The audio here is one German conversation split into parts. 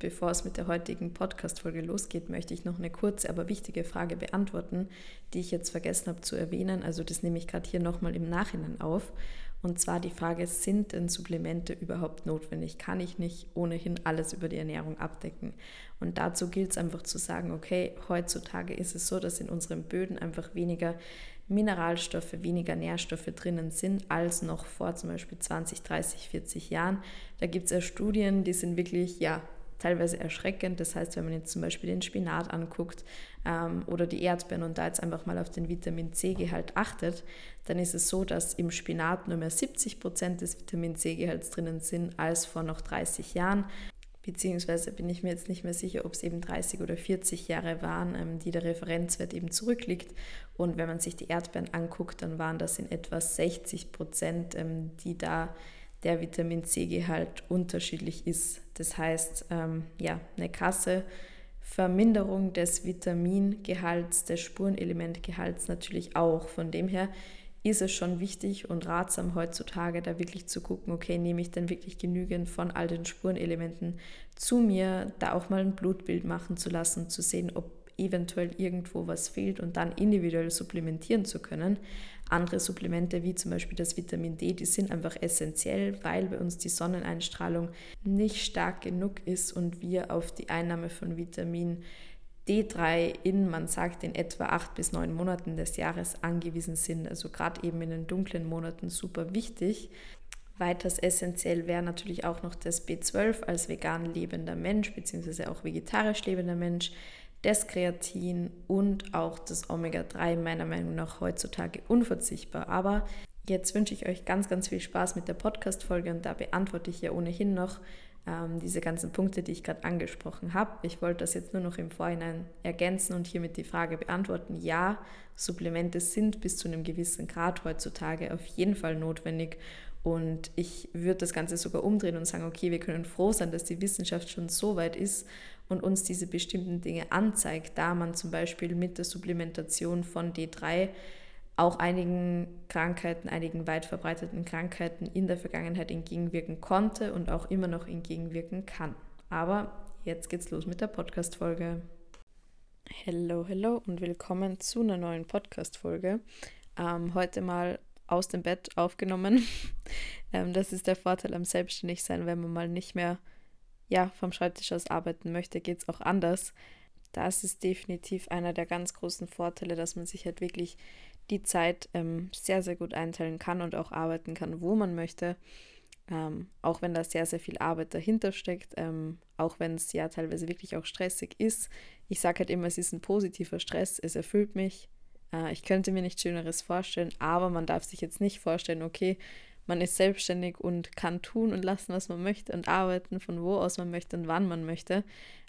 bevor es mit der heutigen Podcast-Folge losgeht, möchte ich noch eine kurze, aber wichtige Frage beantworten, die ich jetzt vergessen habe zu erwähnen. Also das nehme ich gerade hier nochmal im Nachhinein auf. Und zwar die Frage, sind denn Supplemente überhaupt notwendig? Kann ich nicht ohnehin alles über die Ernährung abdecken? Und dazu gilt es einfach zu sagen, okay, heutzutage ist es so, dass in unseren Böden einfach weniger Mineralstoffe, weniger Nährstoffe drinnen sind als noch vor zum Beispiel 20, 30, 40 Jahren. Da gibt es ja Studien, die sind wirklich, ja, teilweise erschreckend. Das heißt, wenn man jetzt zum Beispiel den Spinat anguckt ähm, oder die Erdbeeren und da jetzt einfach mal auf den Vitamin C-Gehalt achtet, dann ist es so, dass im Spinat nur mehr 70 Prozent des Vitamin C-Gehalts drinnen sind als vor noch 30 Jahren. Beziehungsweise bin ich mir jetzt nicht mehr sicher, ob es eben 30 oder 40 Jahre waren, ähm, die der Referenzwert eben zurückliegt. Und wenn man sich die Erdbeeren anguckt, dann waren das in etwa 60 Prozent, ähm, die da der Vitamin C-Gehalt unterschiedlich ist. Das heißt, ähm, ja, eine krasse Verminderung des Vitamingehalts, des Spurenelementgehalts natürlich auch. Von dem her ist es schon wichtig und ratsam heutzutage da wirklich zu gucken, okay, nehme ich denn wirklich genügend von all den Spurenelementen zu mir, da auch mal ein Blutbild machen zu lassen, zu sehen, ob eventuell irgendwo was fehlt und dann individuell supplementieren zu können. Andere Supplemente wie zum Beispiel das Vitamin D, die sind einfach essentiell, weil bei uns die Sonneneinstrahlung nicht stark genug ist und wir auf die Einnahme von Vitamin D3 in, man sagt, in etwa acht bis neun Monaten des Jahres angewiesen sind. Also gerade eben in den dunklen Monaten super wichtig. Weiters essentiell wäre natürlich auch noch das B12 als vegan lebender Mensch, beziehungsweise auch vegetarisch lebender Mensch das Kreatin und auch das Omega-3 meiner Meinung nach heutzutage unverzichtbar. Aber jetzt wünsche ich euch ganz, ganz viel Spaß mit der Podcast-Folge und da beantworte ich ja ohnehin noch ähm, diese ganzen Punkte, die ich gerade angesprochen habe. Ich wollte das jetzt nur noch im Vorhinein ergänzen und hiermit die Frage beantworten. Ja, Supplemente sind bis zu einem gewissen Grad heutzutage auf jeden Fall notwendig. Und ich würde das Ganze sogar umdrehen und sagen, okay, wir können froh sein, dass die Wissenschaft schon so weit ist und uns diese bestimmten Dinge anzeigt, da man zum Beispiel mit der Supplementation von D3 auch einigen Krankheiten, einigen weit verbreiteten Krankheiten in der Vergangenheit entgegenwirken konnte und auch immer noch entgegenwirken kann. Aber jetzt geht's los mit der Podcast-Folge. Hello, hello und willkommen zu einer neuen Podcast-Folge. Ähm, heute mal aus dem Bett aufgenommen. ähm, das ist der Vorteil am Selbstständigsein, wenn man mal nicht mehr ja, vom Schreibtisch aus arbeiten möchte, geht es auch anders. Das ist definitiv einer der ganz großen Vorteile, dass man sich halt wirklich die Zeit ähm, sehr, sehr gut einteilen kann und auch arbeiten kann, wo man möchte. Ähm, auch wenn da sehr, sehr viel Arbeit dahinter steckt, ähm, auch wenn es ja teilweise wirklich auch stressig ist. Ich sage halt immer, es ist ein positiver Stress, es erfüllt mich. Äh, ich könnte mir nichts Schöneres vorstellen, aber man darf sich jetzt nicht vorstellen, okay, man ist selbstständig und kann tun und lassen, was man möchte und arbeiten, von wo aus man möchte und wann man möchte.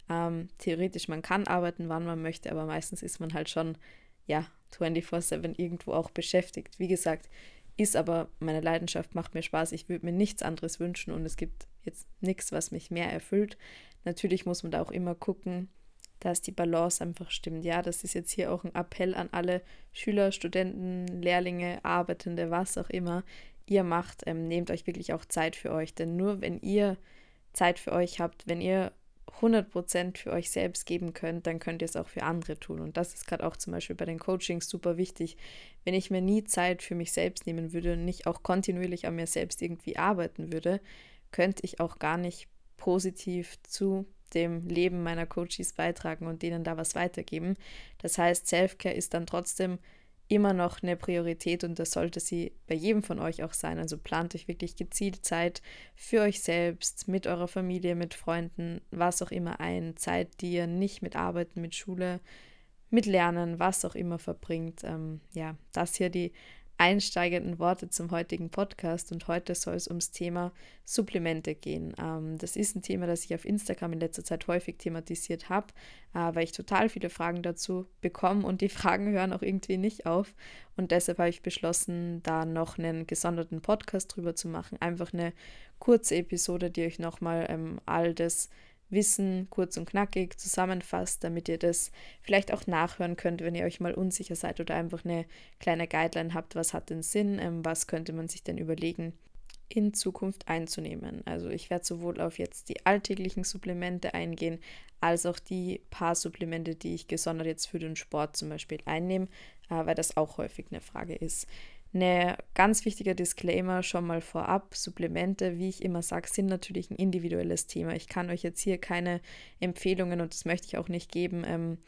Ähm, theoretisch, man kann arbeiten, wann man möchte, aber meistens ist man halt schon, ja, 24-7 irgendwo auch beschäftigt. Wie gesagt, ist aber meine Leidenschaft, macht mir Spaß. Ich würde mir nichts anderes wünschen und es gibt jetzt nichts, was mich mehr erfüllt. Natürlich muss man da auch immer gucken, dass die Balance einfach stimmt. Ja, das ist jetzt hier auch ein Appell an alle Schüler, Studenten, Lehrlinge, Arbeitende, was auch immer ihr macht, ähm, nehmt euch wirklich auch Zeit für euch. Denn nur wenn ihr Zeit für euch habt, wenn ihr 100% für euch selbst geben könnt, dann könnt ihr es auch für andere tun. Und das ist gerade auch zum Beispiel bei den Coachings super wichtig. Wenn ich mir nie Zeit für mich selbst nehmen würde und nicht auch kontinuierlich an mir selbst irgendwie arbeiten würde, könnte ich auch gar nicht positiv zu dem Leben meiner Coaches beitragen und denen da was weitergeben. Das heißt, Selfcare ist dann trotzdem immer noch eine Priorität und das sollte sie bei jedem von euch auch sein. Also plant euch wirklich gezielt Zeit für euch selbst, mit eurer Familie, mit Freunden, was auch immer ein. Zeit, die ihr nicht mit Arbeiten, mit Schule, mit Lernen, was auch immer verbringt. Ähm, ja, das hier die einsteigenden Worte zum heutigen Podcast und heute soll es ums Thema Supplemente gehen. Ähm, das ist ein Thema, das ich auf Instagram in letzter Zeit häufig thematisiert habe, äh, weil ich total viele Fragen dazu bekomme und die Fragen hören auch irgendwie nicht auf. Und deshalb habe ich beschlossen, da noch einen gesonderten Podcast drüber zu machen. Einfach eine kurze Episode, die euch nochmal ähm, all das Wissen kurz und knackig zusammenfasst, damit ihr das vielleicht auch nachhören könnt, wenn ihr euch mal unsicher seid oder einfach eine kleine Guideline habt, was hat den Sinn, ähm, was könnte man sich denn überlegen in Zukunft einzunehmen. Also ich werde sowohl auf jetzt die alltäglichen Supplemente eingehen, als auch die paar Supplemente, die ich gesondert jetzt für den Sport zum Beispiel einnehme, äh, weil das auch häufig eine Frage ist. Eine ganz wichtiger Disclaimer schon mal vorab. Supplemente, wie ich immer sage, sind natürlich ein individuelles Thema. Ich kann euch jetzt hier keine Empfehlungen und das möchte ich auch nicht geben ähm,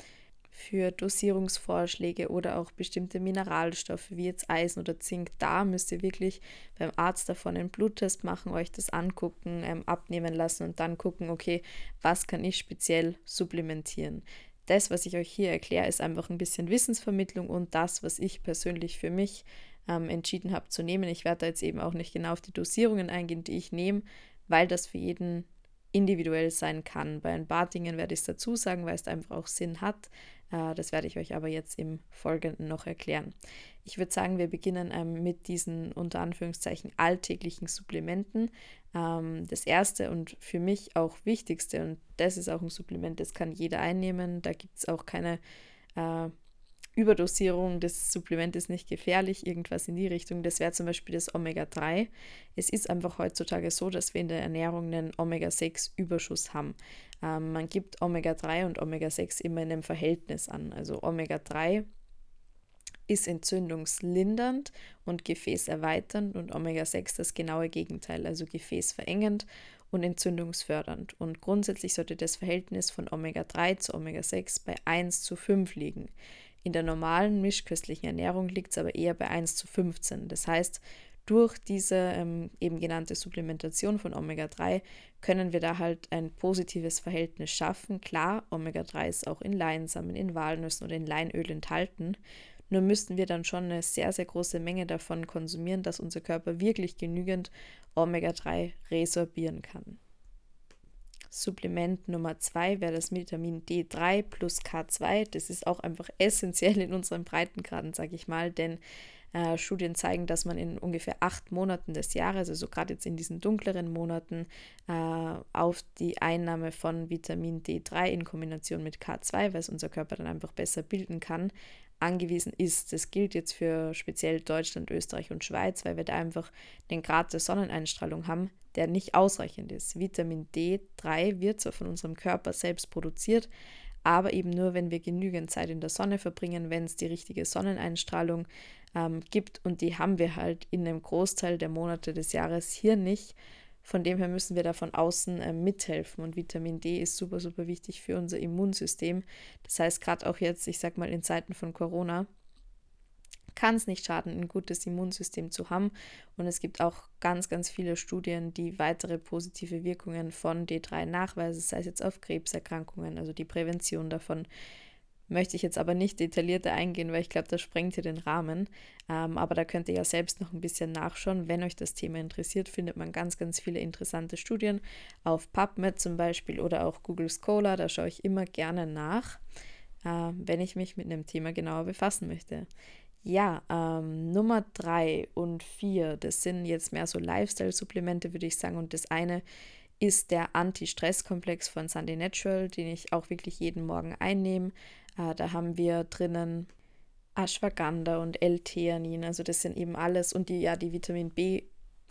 für Dosierungsvorschläge oder auch bestimmte Mineralstoffe wie jetzt Eisen oder Zink. Da müsst ihr wirklich beim Arzt davon einen Bluttest machen, euch das angucken, ähm, abnehmen lassen und dann gucken, okay, was kann ich speziell supplementieren das, was ich euch hier erkläre, ist einfach ein bisschen Wissensvermittlung und das, was ich persönlich für mich ähm, entschieden habe zu nehmen. Ich werde da jetzt eben auch nicht genau auf die Dosierungen eingehen, die ich nehme, weil das für jeden individuell sein kann. Bei ein paar Dingen werde ich es dazu sagen, weil es einfach auch Sinn hat. Äh, das werde ich euch aber jetzt im Folgenden noch erklären. Ich würde sagen, wir beginnen ähm, mit diesen unter Anführungszeichen alltäglichen Supplementen. Ähm, das erste und für mich auch wichtigste, und das ist auch ein Supplement, das kann jeder einnehmen. Da gibt es auch keine äh, Überdosierung, das Supplement ist nicht gefährlich, irgendwas in die Richtung. Das wäre zum Beispiel das Omega-3. Es ist einfach heutzutage so, dass wir in der Ernährung einen Omega-6-Überschuss haben. Ähm, man gibt Omega-3 und Omega-6 immer in einem Verhältnis an. Also Omega-3 ist entzündungslindernd und gefäßerweiternd und Omega-6 das genaue Gegenteil, also gefäßverengend und entzündungsfördernd. Und grundsätzlich sollte das Verhältnis von Omega-3 zu Omega-6 bei 1 zu 5 liegen. In der normalen mischköstlichen Ernährung liegt es aber eher bei 1 zu 15. Das heißt, durch diese ähm, eben genannte Supplementation von Omega-3 können wir da halt ein positives Verhältnis schaffen. Klar, Omega-3 ist auch in Leinsamen, in Walnüssen oder in Leinöl enthalten. Nur müssten wir dann schon eine sehr, sehr große Menge davon konsumieren, dass unser Körper wirklich genügend Omega-3 resorbieren kann. Supplement Nummer zwei wäre das Vitamin D3 plus K2. Das ist auch einfach essentiell in unseren Breitengraden, sage ich mal, denn äh, Studien zeigen, dass man in ungefähr acht Monaten des Jahres, also gerade jetzt in diesen dunkleren Monaten, äh, auf die Einnahme von Vitamin D3 in Kombination mit K2, weil es unser Körper dann einfach besser bilden kann, angewiesen ist. Das gilt jetzt für speziell Deutschland, Österreich und Schweiz, weil wir da einfach den Grad der Sonneneinstrahlung haben, der nicht ausreichend ist. Vitamin D3 wird zwar von unserem Körper selbst produziert, aber eben nur, wenn wir genügend Zeit in der Sonne verbringen, wenn es die richtige Sonneneinstrahlung ähm, gibt und die haben wir halt in einem Großteil der Monate des Jahres hier nicht. Von dem her müssen wir da von außen äh, mithelfen und Vitamin D ist super, super wichtig für unser Immunsystem. Das heißt, gerade auch jetzt, ich sag mal in Zeiten von Corona, kann es nicht schaden, ein gutes Immunsystem zu haben. Und es gibt auch ganz, ganz viele Studien, die weitere positive Wirkungen von D3 nachweisen, sei es jetzt auf Krebserkrankungen, also die Prävention davon. Möchte ich jetzt aber nicht detaillierter eingehen, weil ich glaube, das sprengt hier den Rahmen. Ähm, aber da könnt ihr ja selbst noch ein bisschen nachschauen. Wenn euch das Thema interessiert, findet man ganz, ganz viele interessante Studien auf PubMed zum Beispiel oder auch Google Scholar. Da schaue ich immer gerne nach, äh, wenn ich mich mit einem Thema genauer befassen möchte. Ja, ähm, Nummer drei und vier, das sind jetzt mehr so Lifestyle-Supplemente, würde ich sagen. Und das eine ist der Anti-Stress-Komplex von Sunday Natural, den ich auch wirklich jeden Morgen einnehme. Äh, da haben wir drinnen Ashwagandha und L-Theanin, also das sind eben alles und die ja die Vitamin B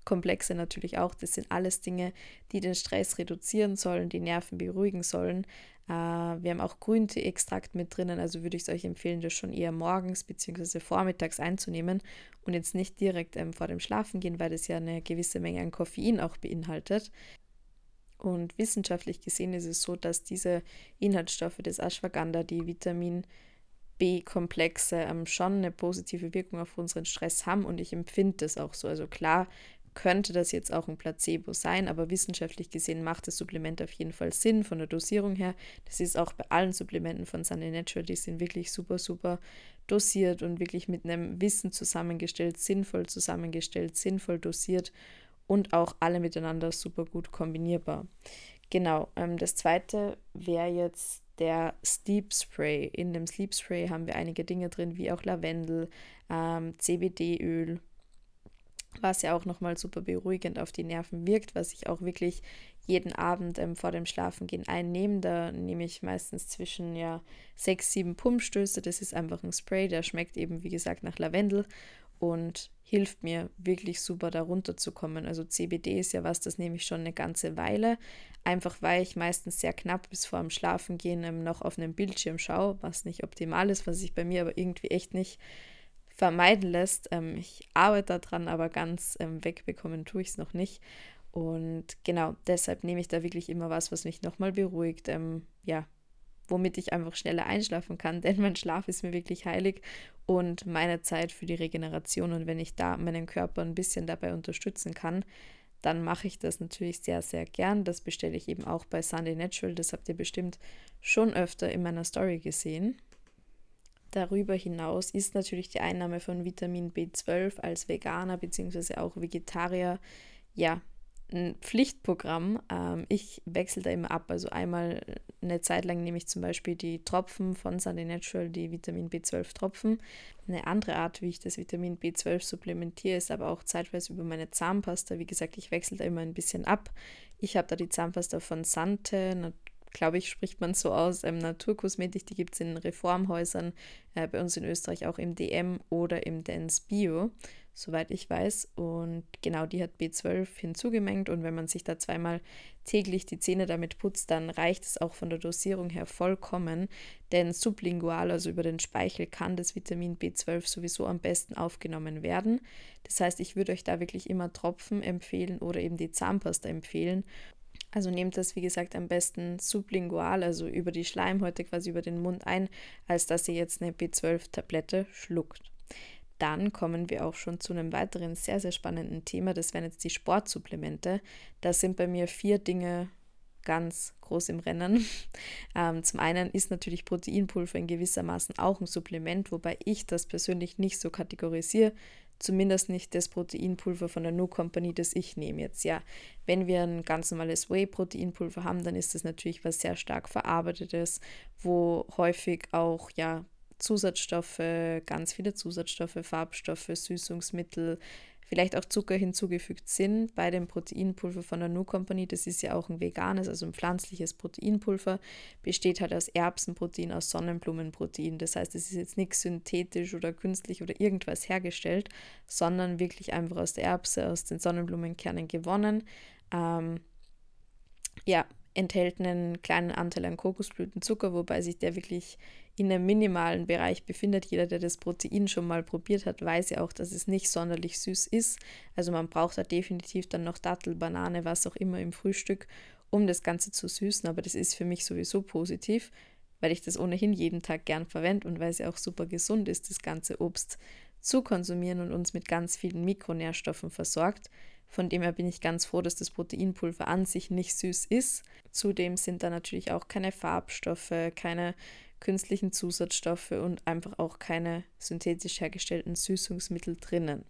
Komplexe natürlich auch. Das sind alles Dinge, die den Stress reduzieren sollen, die Nerven beruhigen sollen. Äh, wir haben auch Grüntee-Extrakt mit drinnen, also würde ich es euch empfehlen, das schon eher morgens bzw. vormittags einzunehmen und jetzt nicht direkt ähm, vor dem Schlafengehen, weil das ja eine gewisse Menge an Koffein auch beinhaltet. Und wissenschaftlich gesehen ist es so, dass diese Inhaltsstoffe des Ashwagandha, die Vitamin B-Komplexe, ähm, schon eine positive Wirkung auf unseren Stress haben und ich empfinde das auch so. Also klar, könnte das jetzt auch ein Placebo sein, aber wissenschaftlich gesehen macht das Supplement auf jeden Fall Sinn von der Dosierung her. Das ist auch bei allen Supplementen von Sunny Natural, die sind wirklich super, super dosiert und wirklich mit einem Wissen zusammengestellt, sinnvoll zusammengestellt, sinnvoll dosiert und auch alle miteinander super gut kombinierbar. Genau, ähm, das zweite wäre jetzt der Sleep Spray. In dem Sleep Spray haben wir einige Dinge drin, wie auch Lavendel, ähm, CBD-Öl, was ja auch nochmal super beruhigend auf die Nerven wirkt, was ich auch wirklich jeden Abend ähm, vor dem Schlafengehen einnehme. Da nehme ich meistens zwischen ja sechs, sieben Pumpstöße. Das ist einfach ein Spray, der schmeckt eben wie gesagt nach Lavendel und hilft mir wirklich super, da runterzukommen. Also CBD ist ja was, das nehme ich schon eine ganze Weile, einfach weil ich meistens sehr knapp bis vor dem Schlafengehen ähm, noch auf einem Bildschirm schaue, was nicht optimal ist, was sich bei mir aber irgendwie echt nicht vermeiden lässt. Ähm, ich arbeite daran, aber ganz ähm, wegbekommen tue ich es noch nicht. Und genau, deshalb nehme ich da wirklich immer was, was mich nochmal beruhigt. Ähm, ja, womit ich einfach schneller einschlafen kann, denn mein Schlaf ist mir wirklich heilig und meine Zeit für die Regeneration. Und wenn ich da meinen Körper ein bisschen dabei unterstützen kann, dann mache ich das natürlich sehr, sehr gern. Das bestelle ich eben auch bei Sunday Natural. Das habt ihr bestimmt schon öfter in meiner Story gesehen. Darüber hinaus ist natürlich die Einnahme von Vitamin B12 als Veganer bzw. auch Vegetarier ja ein Pflichtprogramm. Ähm, ich wechsle da immer ab. Also einmal eine Zeit lang nehme ich zum Beispiel die Tropfen von Sunday Natural, die Vitamin B12 Tropfen. Eine andere Art, wie ich das Vitamin B12 supplementiere, ist aber auch zeitweise über meine Zahnpasta. Wie gesagt, ich wechsle da immer ein bisschen ab. Ich habe da die Zahnpasta von Sante, glaube ich, spricht man so aus, ähm, Naturkosmetik, die gibt es in Reformhäusern, äh, bei uns in Österreich auch im DM oder im Dance Bio soweit ich weiß. Und genau die hat B12 hinzugemengt. Und wenn man sich da zweimal täglich die Zähne damit putzt, dann reicht es auch von der Dosierung her vollkommen. Denn sublingual, also über den Speichel, kann das Vitamin B12 sowieso am besten aufgenommen werden. Das heißt, ich würde euch da wirklich immer Tropfen empfehlen oder eben die Zahnpasta empfehlen. Also nehmt das, wie gesagt, am besten sublingual, also über die Schleimhäute quasi über den Mund ein, als dass ihr jetzt eine B12-Tablette schluckt dann kommen wir auch schon zu einem weiteren sehr, sehr spannenden Thema. Das wären jetzt die Sportsupplemente. Da sind bei mir vier Dinge ganz groß im Rennen. Ähm, zum einen ist natürlich Proteinpulver in gewissermaßen auch ein Supplement, wobei ich das persönlich nicht so kategorisiere. Zumindest nicht das Proteinpulver von der No Company, das ich nehme jetzt. Ja, wenn wir ein ganz normales Whey-Proteinpulver haben, dann ist das natürlich was sehr stark verarbeitetes, wo häufig auch ja Zusatzstoffe, ganz viele Zusatzstoffe, Farbstoffe, Süßungsmittel, vielleicht auch Zucker hinzugefügt sind. Bei dem Proteinpulver von der Nu Company, das ist ja auch ein veganes, also ein pflanzliches Proteinpulver, besteht halt aus Erbsenprotein, aus Sonnenblumenprotein. Das heißt, es ist jetzt nichts synthetisch oder künstlich oder irgendwas hergestellt, sondern wirklich einfach aus der Erbse, aus den Sonnenblumenkernen gewonnen. Ähm, ja, enthält einen kleinen Anteil an Kokosblütenzucker, wobei sich der wirklich in einem minimalen Bereich befindet. Jeder, der das Protein schon mal probiert hat, weiß ja auch, dass es nicht sonderlich süß ist. Also man braucht da definitiv dann noch Dattel, Banane, was auch immer im Frühstück, um das Ganze zu süßen. Aber das ist für mich sowieso positiv, weil ich das ohnehin jeden Tag gern verwende und weil es ja auch super gesund ist, das ganze Obst zu konsumieren und uns mit ganz vielen Mikronährstoffen versorgt. Von dem her bin ich ganz froh, dass das Proteinpulver an sich nicht süß ist. Zudem sind da natürlich auch keine Farbstoffe, keine künstlichen Zusatzstoffe und einfach auch keine synthetisch hergestellten Süßungsmittel drinnen.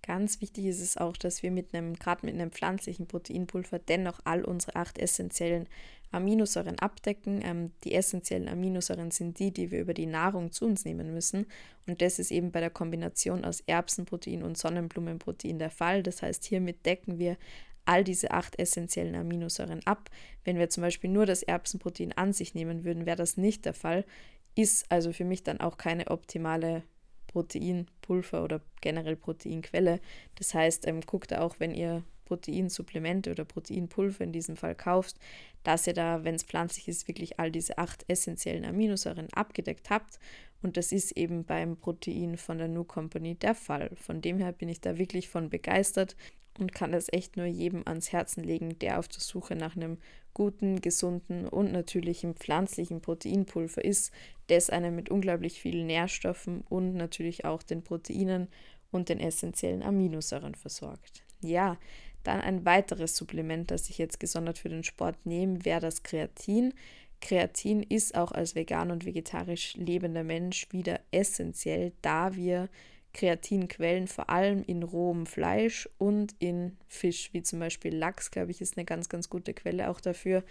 Ganz wichtig ist es auch, dass wir mit einem, gerade mit einem pflanzlichen Proteinpulver dennoch all unsere acht essentiellen Aminosäuren abdecken. Ähm, die essentiellen Aminosäuren sind die, die wir über die Nahrung zu uns nehmen müssen. Und das ist eben bei der Kombination aus Erbsenprotein und Sonnenblumenprotein der Fall. Das heißt, hiermit decken wir all diese acht essentiellen Aminosäuren ab. Wenn wir zum Beispiel nur das Erbsenprotein an sich nehmen würden, wäre das nicht der Fall. Ist also für mich dann auch keine optimale Proteinpulver oder generell Proteinquelle. Das heißt, ähm, guckt auch, wenn ihr Proteinsupplemente oder Proteinpulver in diesem Fall kauft, dass ihr da, wenn es pflanzlich ist, wirklich all diese acht essentiellen Aminosäuren abgedeckt habt. Und das ist eben beim Protein von der Nu Company der Fall. Von dem her bin ich da wirklich von begeistert und kann das echt nur jedem ans Herzen legen, der auf der Suche nach einem guten, gesunden und natürlichen pflanzlichen Proteinpulver ist, das einen mit unglaublich vielen Nährstoffen und natürlich auch den Proteinen und den essentiellen Aminosäuren versorgt. Ja, dann ein weiteres Supplement, das ich jetzt gesondert für den Sport nehme, wäre das Kreatin. Kreatin ist auch als vegan und vegetarisch lebender Mensch wieder essentiell, da wir Kreatinquellen vor allem in rohem Fleisch und in Fisch, wie zum Beispiel Lachs, glaube ich, ist eine ganz, ganz gute Quelle auch dafür,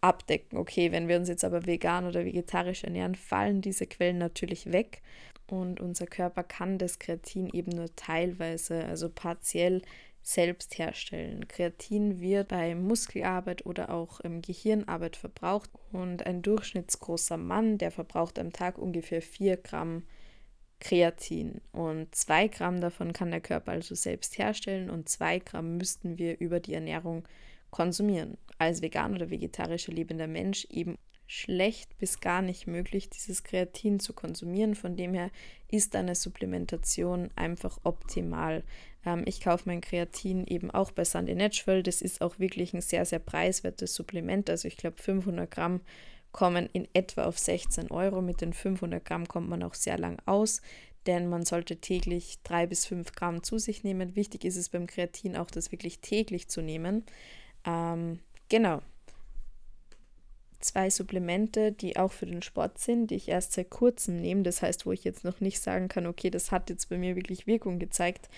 abdecken. Okay, wenn wir uns jetzt aber vegan oder vegetarisch ernähren, fallen diese Quellen natürlich weg und unser Körper kann das Kreatin eben nur teilweise, also partiell selbst herstellen. Kreatin wird bei Muskelarbeit oder auch im Gehirnarbeit verbraucht und ein durchschnittsgroßer Mann, der verbraucht am Tag ungefähr 4 Gramm Kreatin. Und zwei Gramm davon kann der Körper also selbst herstellen und zwei Gramm müssten wir über die Ernährung konsumieren. Als vegan oder vegetarischer lebender Mensch eben schlecht bis gar nicht möglich, dieses Kreatin zu konsumieren. Von dem her ist eine Supplementation einfach optimal. Ähm, ich kaufe mein Kreatin eben auch bei Sunday Natural. Das ist auch wirklich ein sehr, sehr preiswertes Supplement. Also ich glaube 500 Gramm kommen in etwa auf 16 Euro. Mit den 500 Gramm kommt man auch sehr lang aus, denn man sollte täglich 3 bis 5 Gramm zu sich nehmen. Wichtig ist es beim Kreatin auch, das wirklich täglich zu nehmen. Ähm, genau. Zwei Supplemente, die auch für den Sport sind, die ich erst seit kurzem nehme. Das heißt, wo ich jetzt noch nicht sagen kann, okay, das hat jetzt bei mir wirklich Wirkung gezeigt,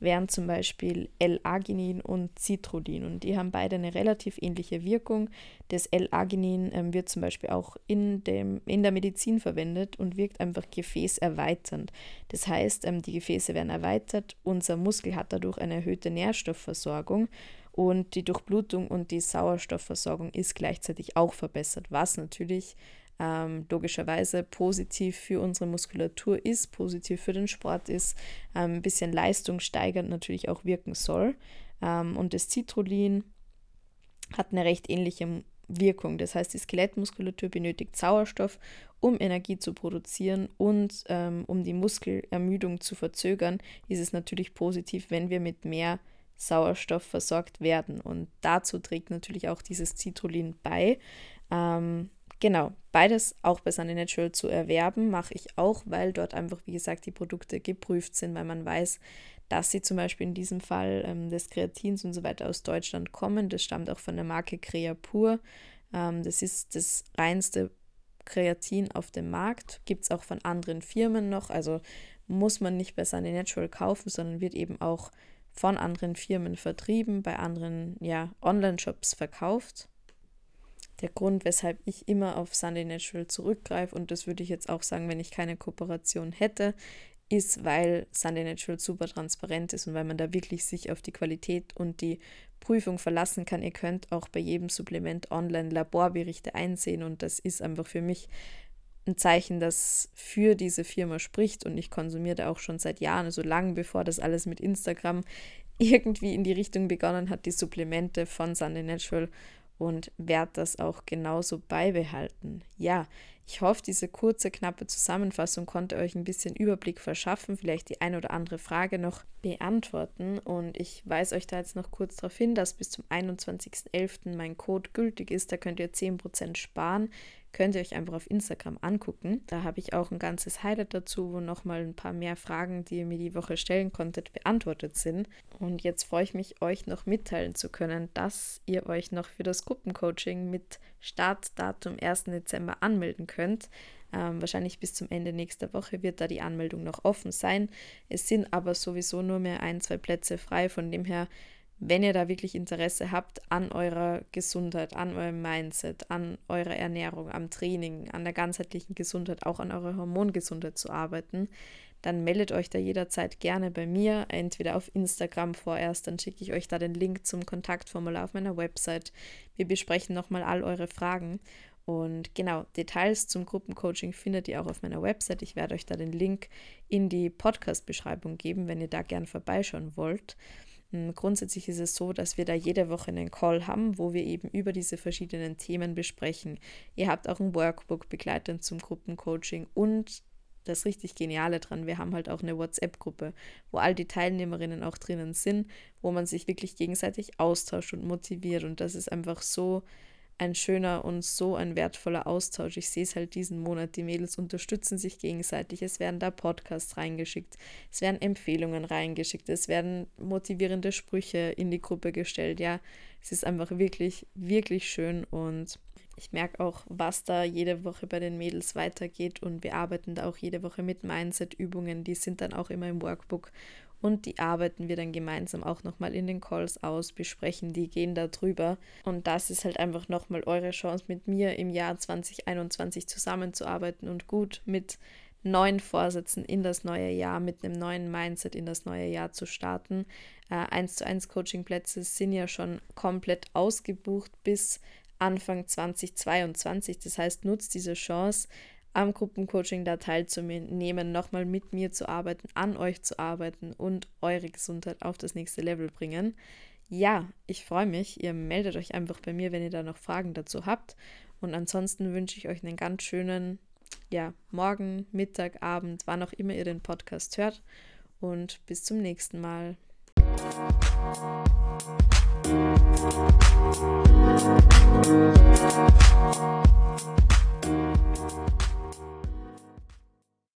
wären zum Beispiel L-Arginin und Citrullin. Und die haben beide eine relativ ähnliche Wirkung. Das L-Arginin ähm, wird zum Beispiel auch in, dem, in der Medizin verwendet und wirkt einfach gefäßerweiternd. Das heißt, ähm, die Gefäße werden erweitert, unser Muskel hat dadurch eine erhöhte Nährstoffversorgung und die Durchblutung und die Sauerstoffversorgung ist gleichzeitig auch verbessert, was natürlich ähm, logischerweise positiv für unsere Muskulatur ist, positiv für den Sport ist, ähm, ein bisschen Leistung steigert natürlich auch wirken soll. Ähm, und das Citrullin hat eine recht ähnliche Wirkung. Das heißt, die Skelettmuskulatur benötigt Sauerstoff, um Energie zu produzieren und ähm, um die Muskelermüdung zu verzögern, ist es natürlich positiv, wenn wir mit mehr Sauerstoff versorgt werden. Und dazu trägt natürlich auch dieses Citrullin bei. Ähm, Genau, beides auch bei Sunny Natural zu erwerben, mache ich auch, weil dort einfach, wie gesagt, die Produkte geprüft sind, weil man weiß, dass sie zum Beispiel in diesem Fall ähm, des Kreatins und so weiter aus Deutschland kommen. Das stammt auch von der Marke Creapur. Ähm, das ist das reinste Kreatin auf dem Markt. Gibt es auch von anderen Firmen noch. Also muss man nicht bei Sunny Natural kaufen, sondern wird eben auch von anderen Firmen vertrieben, bei anderen ja, Online-Shops verkauft der Grund, weshalb ich immer auf Sunday Natural zurückgreife, und das würde ich jetzt auch sagen, wenn ich keine Kooperation hätte, ist, weil Sunday Natural super transparent ist und weil man da wirklich sich auf die Qualität und die Prüfung verlassen kann. Ihr könnt auch bei jedem Supplement online Laborberichte einsehen und das ist einfach für mich ein Zeichen, das für diese Firma spricht und ich konsumiere da auch schon seit Jahren, so lange bevor das alles mit Instagram irgendwie in die Richtung begonnen hat, die Supplemente von Sunday Natural und werde das auch genauso beibehalten. Ja, ich hoffe, diese kurze, knappe Zusammenfassung konnte euch ein bisschen Überblick verschaffen, vielleicht die eine oder andere Frage noch beantworten. Und ich weise euch da jetzt noch kurz darauf hin, dass bis zum 21.11. mein Code gültig ist. Da könnt ihr 10% sparen könnt ihr euch einfach auf Instagram angucken. Da habe ich auch ein ganzes Highlight dazu, wo nochmal ein paar mehr Fragen, die ihr mir die Woche stellen konntet, beantwortet sind. Und jetzt freue ich mich, euch noch mitteilen zu können, dass ihr euch noch für das Gruppencoaching mit Startdatum 1. Dezember anmelden könnt. Ähm, wahrscheinlich bis zum Ende nächster Woche wird da die Anmeldung noch offen sein. Es sind aber sowieso nur mehr ein, zwei Plätze frei. Von dem her wenn ihr da wirklich Interesse habt an eurer Gesundheit, an eurem Mindset, an eurer Ernährung, am Training, an der ganzheitlichen Gesundheit, auch an eurer Hormongesundheit zu arbeiten, dann meldet euch da jederzeit gerne bei mir, entweder auf Instagram vorerst, dann schicke ich euch da den Link zum Kontaktformular auf meiner Website. Wir besprechen nochmal all eure Fragen. Und genau, Details zum Gruppencoaching findet ihr auch auf meiner Website. Ich werde euch da den Link in die Podcast-Beschreibung geben, wenn ihr da gern vorbeischauen wollt. Hm, grundsätzlich ist es so, dass wir da jede Woche einen Call haben, wo wir eben über diese verschiedenen Themen besprechen. Ihr habt auch ein Workbook begleitend zum Gruppencoaching und das richtig Geniale dran, wir haben halt auch eine WhatsApp-Gruppe, wo all die Teilnehmerinnen auch drinnen sind, wo man sich wirklich gegenseitig austauscht und motiviert. Und das ist einfach so ein schöner und so ein wertvoller Austausch. Ich sehe es halt diesen Monat. Die Mädels unterstützen sich gegenseitig. Es werden da Podcasts reingeschickt. Es werden Empfehlungen reingeschickt. Es werden motivierende Sprüche in die Gruppe gestellt. Ja, es ist einfach wirklich, wirklich schön und ich merke auch, was da jede Woche bei den Mädels weitergeht und wir arbeiten da auch jede Woche mit Mindset-Übungen. Die sind dann auch immer im Workbook und die arbeiten wir dann gemeinsam auch nochmal in den Calls aus, besprechen die, gehen da drüber. Und das ist halt einfach nochmal eure Chance, mit mir im Jahr 2021 zusammenzuarbeiten und gut mit neuen Vorsätzen in das neue Jahr, mit einem neuen Mindset in das neue Jahr zu starten. Äh, 1 zu 1 Coaching-Plätze sind ja schon komplett ausgebucht bis Anfang 2022. Das heißt, nutzt diese Chance, am Gruppencoaching da teilzunehmen, nochmal mit mir zu arbeiten, an euch zu arbeiten und eure Gesundheit auf das nächste Level bringen. Ja, ich freue mich. Ihr meldet euch einfach bei mir, wenn ihr da noch Fragen dazu habt. Und ansonsten wünsche ich euch einen ganz schönen ja, Morgen, Mittag, Abend, wann auch immer ihr den Podcast hört. Und bis zum nächsten Mal.